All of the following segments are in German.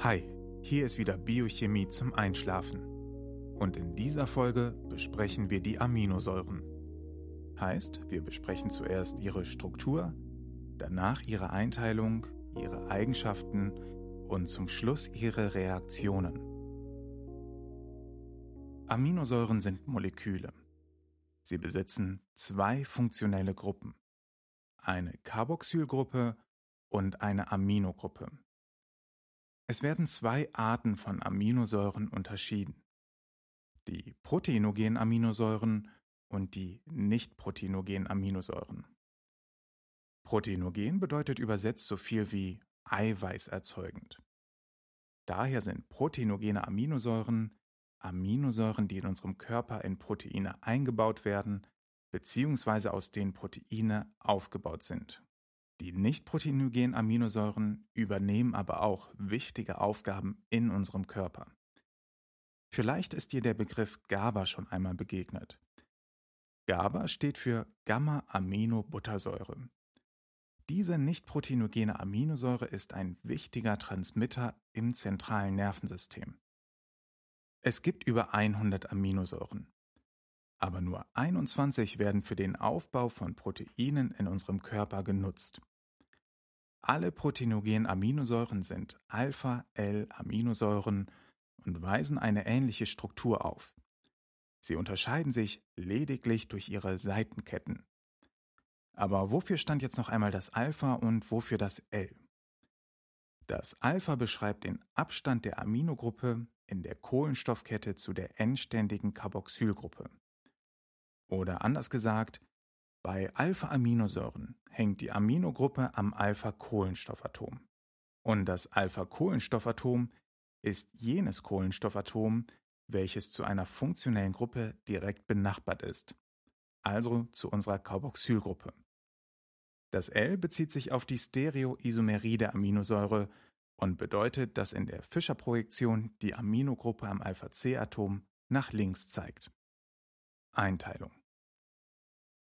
Hi, hier ist wieder Biochemie zum Einschlafen. Und in dieser Folge besprechen wir die Aminosäuren. Heißt, wir besprechen zuerst ihre Struktur, danach ihre Einteilung, ihre Eigenschaften und zum Schluss ihre Reaktionen. Aminosäuren sind Moleküle. Sie besitzen zwei funktionelle Gruppen. Eine Carboxylgruppe und eine Aminogruppe. Es werden zwei Arten von Aminosäuren unterschieden. Die proteinogenen Aminosäuren und die nicht-proteinogenen Aminosäuren. Proteinogen bedeutet übersetzt so viel wie Eiweiß erzeugend. Daher sind proteinogene Aminosäuren Aminosäuren, die in unserem Körper in Proteine eingebaut werden, beziehungsweise aus denen Proteine aufgebaut sind. Die nicht-proteinogenen Aminosäuren übernehmen aber auch wichtige Aufgaben in unserem Körper. Vielleicht ist dir der Begriff GABA schon einmal begegnet. GABA steht für Gamma-Aminobuttersäure. Diese nicht-proteinogene Aminosäure ist ein wichtiger Transmitter im zentralen Nervensystem. Es gibt über 100 Aminosäuren, aber nur 21 werden für den Aufbau von Proteinen in unserem Körper genutzt. Alle proteinogenen Aminosäuren sind Alpha-L-Aminosäuren und weisen eine ähnliche Struktur auf. Sie unterscheiden sich lediglich durch ihre Seitenketten. Aber wofür stand jetzt noch einmal das Alpha und wofür das L? Das Alpha beschreibt den Abstand der Aminogruppe in der Kohlenstoffkette zu der endständigen Carboxylgruppe. Oder anders gesagt, bei Alpha-Aminosäuren hängt die Aminogruppe am Alpha-Kohlenstoffatom. Und das Alpha-Kohlenstoffatom ist jenes Kohlenstoffatom, welches zu einer funktionellen Gruppe direkt benachbart ist, also zu unserer Carboxylgruppe. Das L bezieht sich auf die Stereoisomerie der Aminosäure und bedeutet, dass in der Fischer-Projektion die Aminogruppe am Alpha-C-Atom nach links zeigt. Einteilung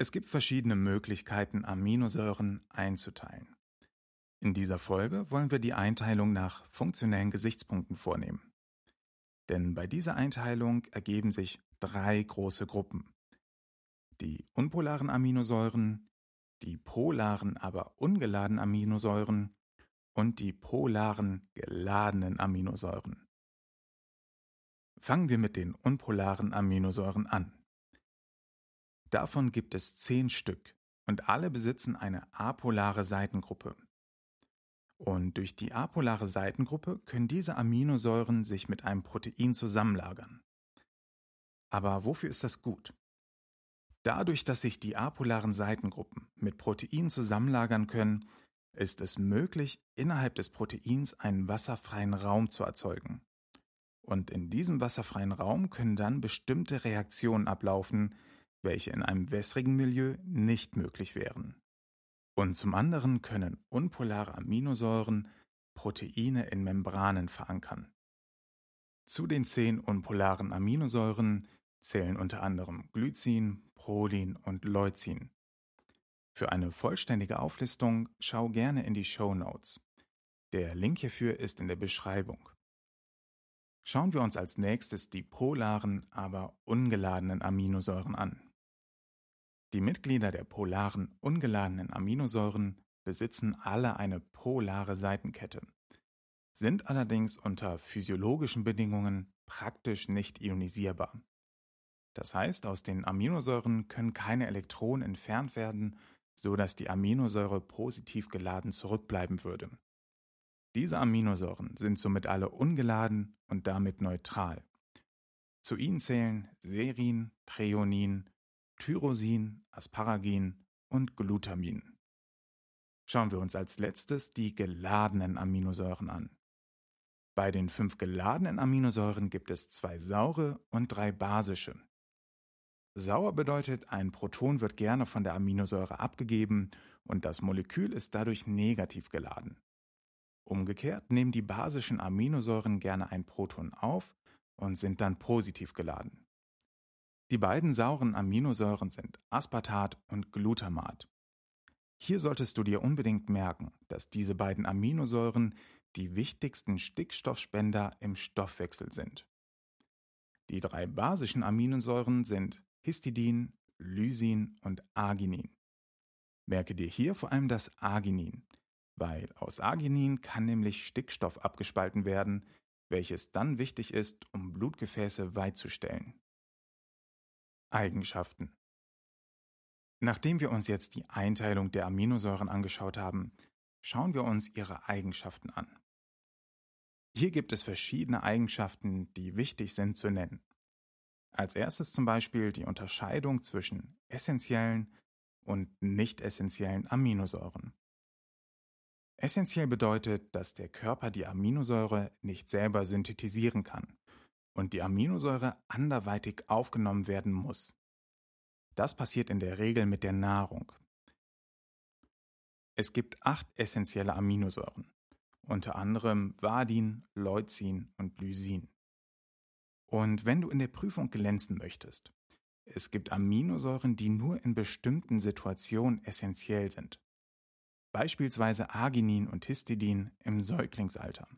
es gibt verschiedene Möglichkeiten, Aminosäuren einzuteilen. In dieser Folge wollen wir die Einteilung nach funktionellen Gesichtspunkten vornehmen. Denn bei dieser Einteilung ergeben sich drei große Gruppen. Die unpolaren Aminosäuren, die polaren, aber ungeladenen Aminosäuren und die polaren, geladenen Aminosäuren. Fangen wir mit den unpolaren Aminosäuren an. Davon gibt es zehn Stück und alle besitzen eine apolare Seitengruppe. Und durch die apolare Seitengruppe können diese Aminosäuren sich mit einem Protein zusammenlagern. Aber wofür ist das gut? Dadurch, dass sich die apolaren Seitengruppen mit Proteinen zusammenlagern können, ist es möglich, innerhalb des Proteins einen wasserfreien Raum zu erzeugen. Und in diesem wasserfreien Raum können dann bestimmte Reaktionen ablaufen, welche in einem wässrigen Milieu nicht möglich wären. Und zum anderen können unpolare Aminosäuren Proteine in Membranen verankern. Zu den zehn unpolaren Aminosäuren zählen unter anderem Glycin, Prolin und Leucin. Für eine vollständige Auflistung schau gerne in die Show Notes. Der Link hierfür ist in der Beschreibung. Schauen wir uns als nächstes die polaren, aber ungeladenen Aminosäuren an. Die Mitglieder der polaren ungeladenen Aminosäuren besitzen alle eine polare Seitenkette, sind allerdings unter physiologischen Bedingungen praktisch nicht ionisierbar. Das heißt, aus den Aminosäuren können keine Elektronen entfernt werden, so dass die Aminosäure positiv geladen zurückbleiben würde. Diese Aminosäuren sind somit alle ungeladen und damit neutral. Zu ihnen zählen Serin, Threonin, Tyrosin, Asparagin und Glutamin. Schauen wir uns als letztes die geladenen Aminosäuren an. Bei den fünf geladenen Aminosäuren gibt es zwei saure und drei basische. Sauer bedeutet, ein Proton wird gerne von der Aminosäure abgegeben und das Molekül ist dadurch negativ geladen. Umgekehrt nehmen die basischen Aminosäuren gerne ein Proton auf und sind dann positiv geladen. Die beiden sauren Aminosäuren sind Aspartat und Glutamat. Hier solltest du dir unbedingt merken, dass diese beiden Aminosäuren die wichtigsten Stickstoffspender im Stoffwechsel sind. Die drei basischen Aminosäuren sind Histidin, Lysin und Arginin. Merke dir hier vor allem das Arginin, weil aus Arginin kann nämlich Stickstoff abgespalten werden, welches dann wichtig ist, um Blutgefäße weit zu stellen. Eigenschaften Nachdem wir uns jetzt die Einteilung der Aminosäuren angeschaut haben, schauen wir uns ihre Eigenschaften an. Hier gibt es verschiedene Eigenschaften, die wichtig sind zu nennen. Als erstes zum Beispiel die Unterscheidung zwischen essentiellen und nicht essentiellen Aminosäuren. Essentiell bedeutet, dass der Körper die Aminosäure nicht selber synthetisieren kann und die Aminosäure anderweitig aufgenommen werden muss. Das passiert in der Regel mit der Nahrung. Es gibt acht essentielle Aminosäuren, unter anderem Vadin, Leucin und Lysin. Und wenn du in der Prüfung glänzen möchtest, es gibt Aminosäuren, die nur in bestimmten Situationen essentiell sind. Beispielsweise Arginin und Histidin im Säuglingsalter.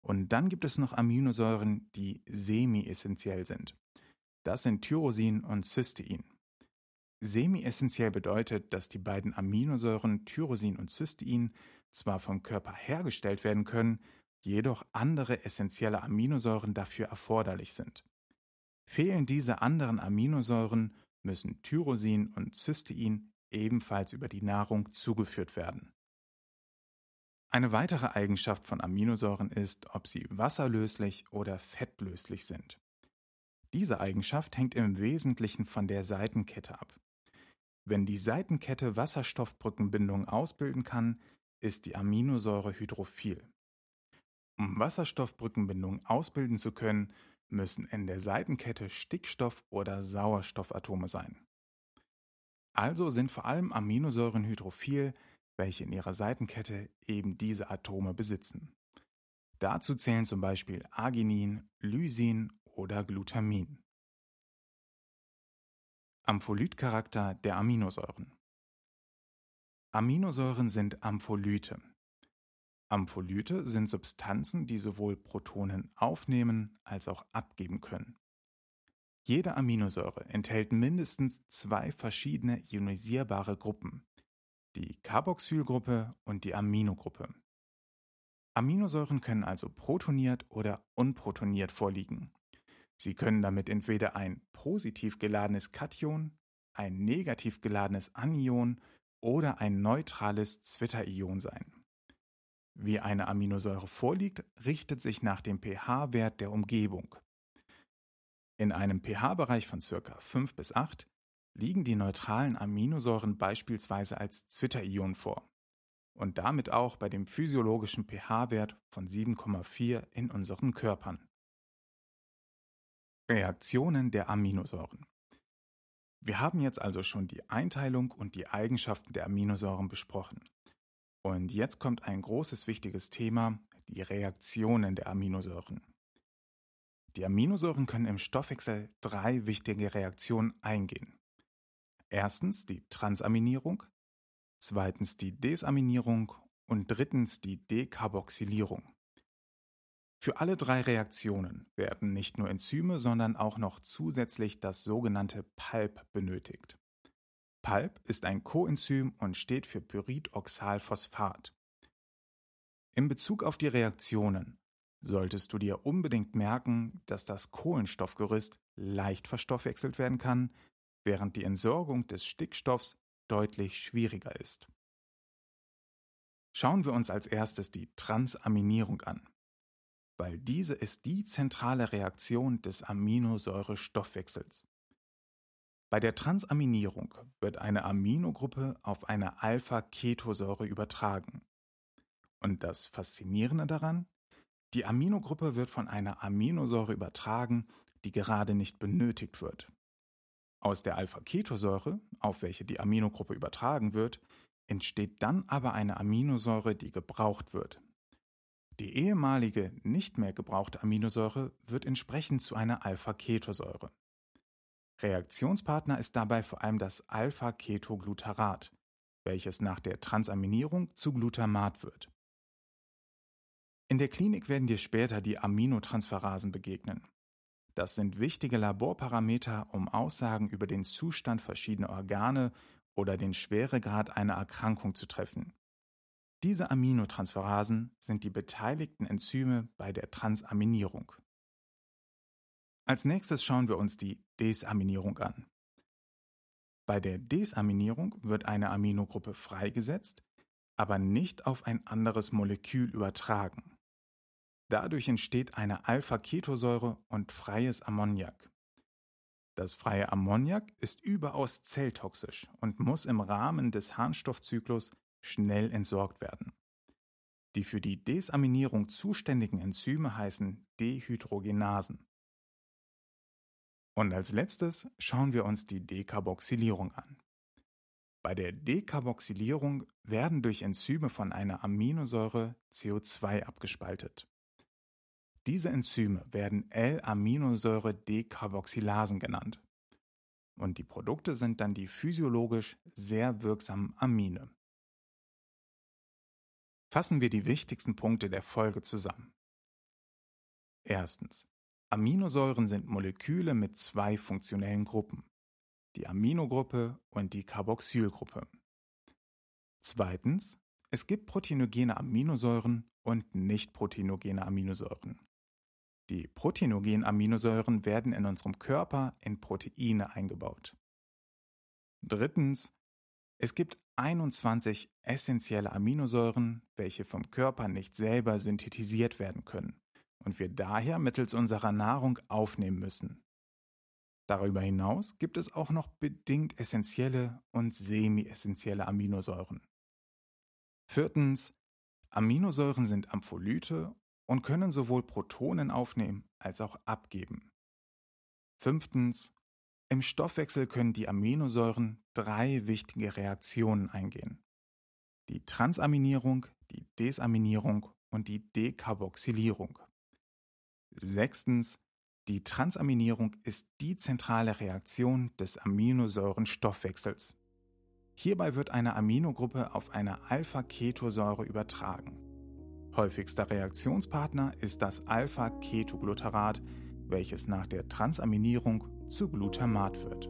Und dann gibt es noch Aminosäuren, die semi-essentiell sind. Das sind Tyrosin und Cystein. Semi-essentiell bedeutet, dass die beiden Aminosäuren Tyrosin und Cystein zwar vom Körper hergestellt werden können, jedoch andere essentielle Aminosäuren dafür erforderlich sind. Fehlen diese anderen Aminosäuren, müssen Tyrosin und Cystein ebenfalls über die Nahrung zugeführt werden. Eine weitere Eigenschaft von Aminosäuren ist, ob sie wasserlöslich oder fettlöslich sind. Diese Eigenschaft hängt im Wesentlichen von der Seitenkette ab. Wenn die Seitenkette Wasserstoffbrückenbindungen ausbilden kann, ist die Aminosäure hydrophil. Um Wasserstoffbrückenbindungen ausbilden zu können, müssen in der Seitenkette Stickstoff- oder Sauerstoffatome sein. Also sind vor allem Aminosäuren hydrophil, welche in ihrer Seitenkette eben diese Atome besitzen. Dazu zählen zum Beispiel Arginin, Lysin oder Glutamin. Ampholytcharakter der Aminosäuren. Aminosäuren sind Ampholyte. Ampholyte sind Substanzen, die sowohl Protonen aufnehmen als auch abgeben können. Jede Aminosäure enthält mindestens zwei verschiedene ionisierbare Gruppen, die Carboxylgruppe und die Aminogruppe. Aminosäuren können also protoniert oder unprotoniert vorliegen. Sie können damit entweder ein positiv geladenes Kation, ein negativ geladenes Anion oder ein neutrales Zwitter-Ion sein. Wie eine Aminosäure vorliegt, richtet sich nach dem pH-Wert der Umgebung. In einem pH-Bereich von ca. 5 bis 8 liegen die neutralen Aminosäuren beispielsweise als Zwitter-Ion vor und damit auch bei dem physiologischen pH-Wert von 7,4 in unseren Körpern. Reaktionen der Aminosäuren. Wir haben jetzt also schon die Einteilung und die Eigenschaften der Aminosäuren besprochen. Und jetzt kommt ein großes wichtiges Thema, die Reaktionen der Aminosäuren. Die Aminosäuren können im Stoffwechsel drei wichtige Reaktionen eingehen. Erstens die Transaminierung, zweitens die Desaminierung und drittens die Dekarboxylierung. Für alle drei Reaktionen werden nicht nur Enzyme, sondern auch noch zusätzlich das sogenannte PALP benötigt. PALP ist ein Coenzym und steht für Pyridoxalphosphat. In Bezug auf die Reaktionen solltest du dir unbedingt merken, dass das Kohlenstoffgerüst leicht verstoffwechselt werden kann, während die Entsorgung des Stickstoffs deutlich schwieriger ist. Schauen wir uns als erstes die Transaminierung an weil diese ist die zentrale Reaktion des Aminosäurestoffwechsels. Bei der Transaminierung wird eine Aminogruppe auf eine Alpha-Ketosäure übertragen. Und das Faszinierende daran? Die Aminogruppe wird von einer Aminosäure übertragen, die gerade nicht benötigt wird. Aus der Alpha-Ketosäure, auf welche die Aminogruppe übertragen wird, entsteht dann aber eine Aminosäure, die gebraucht wird, die ehemalige, nicht mehr gebrauchte Aminosäure wird entsprechend zu einer Alpha-Ketosäure. Reaktionspartner ist dabei vor allem das Alpha-Ketoglutarat, welches nach der Transaminierung zu Glutamat wird. In der Klinik werden dir später die Aminotransferasen begegnen. Das sind wichtige Laborparameter, um Aussagen über den Zustand verschiedener Organe oder den Schweregrad einer Erkrankung zu treffen. Diese Aminotransferasen sind die beteiligten Enzyme bei der Transaminierung. Als nächstes schauen wir uns die Desaminierung an. Bei der Desaminierung wird eine Aminogruppe freigesetzt, aber nicht auf ein anderes Molekül übertragen. Dadurch entsteht eine Alpha-Ketosäure und freies Ammoniak. Das freie Ammoniak ist überaus zelltoxisch und muss im Rahmen des Harnstoffzyklus schnell entsorgt werden. Die für die Desaminierung zuständigen Enzyme heißen Dehydrogenasen. Und als letztes schauen wir uns die Dekarboxylierung an. Bei der Dekarboxylierung werden durch Enzyme von einer Aminosäure CO2 abgespaltet. Diese Enzyme werden L-Aminosäure-Dekarboxylasen genannt. Und die Produkte sind dann die physiologisch sehr wirksamen Amine. Fassen wir die wichtigsten Punkte der Folge zusammen. Erstens. Aminosäuren sind Moleküle mit zwei funktionellen Gruppen, die Aminogruppe und die Carboxylgruppe. Zweitens. Es gibt proteinogene Aminosäuren und nicht proteinogene Aminosäuren. Die proteinogenen Aminosäuren werden in unserem Körper in Proteine eingebaut. Drittens. Es gibt 21 essentielle Aminosäuren, welche vom Körper nicht selber synthetisiert werden können und wir daher mittels unserer Nahrung aufnehmen müssen. Darüber hinaus gibt es auch noch bedingt essentielle und semi-essentielle Aminosäuren. Viertens, Aminosäuren sind Ampholyte und können sowohl Protonen aufnehmen als auch abgeben. Fünftens, im Stoffwechsel können die Aminosäuren drei wichtige Reaktionen eingehen. Die Transaminierung, die Desaminierung und die Dekarboxylierung. Sechstens, die Transaminierung ist die zentrale Reaktion des Aminosäurenstoffwechsels. Hierbei wird eine Aminogruppe auf eine Alpha-Ketosäure übertragen. Häufigster Reaktionspartner ist das Alpha-Ketoglutarat, welches nach der Transaminierung zu Glutamat wird.